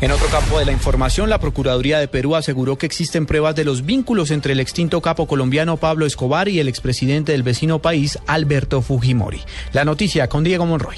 En otro campo de la información, la Procuraduría de Perú aseguró que existen pruebas de los vínculos entre el extinto capo colombiano Pablo Escobar y el expresidente del vecino país, Alberto Fujimori. La noticia con Diego Monroy.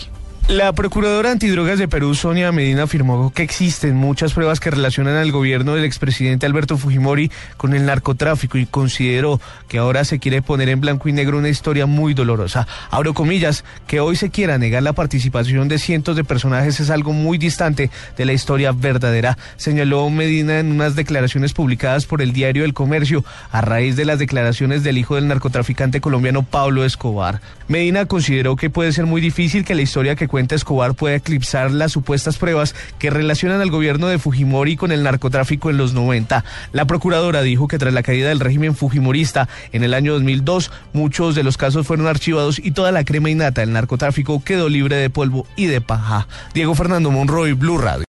La procuradora antidrogas de Perú, Sonia Medina, afirmó que existen muchas pruebas que relacionan al gobierno del expresidente Alberto Fujimori con el narcotráfico y consideró que ahora se quiere poner en blanco y negro una historia muy dolorosa. Abro comillas, que hoy se quiera negar la participación de cientos de personajes es algo muy distante de la historia verdadera, señaló Medina en unas declaraciones publicadas por el diario El Comercio a raíz de las declaraciones del hijo del narcotraficante colombiano Pablo Escobar. Medina consideró que puede ser muy difícil que la historia que cuenta Escobar puede eclipsar las supuestas pruebas que relacionan al gobierno de Fujimori con el narcotráfico en los 90. La procuradora dijo que tras la caída del régimen fujimorista en el año 2002, muchos de los casos fueron archivados y toda la crema innata del narcotráfico quedó libre de polvo y de paja. Diego Fernando Monroy, Blue Radio.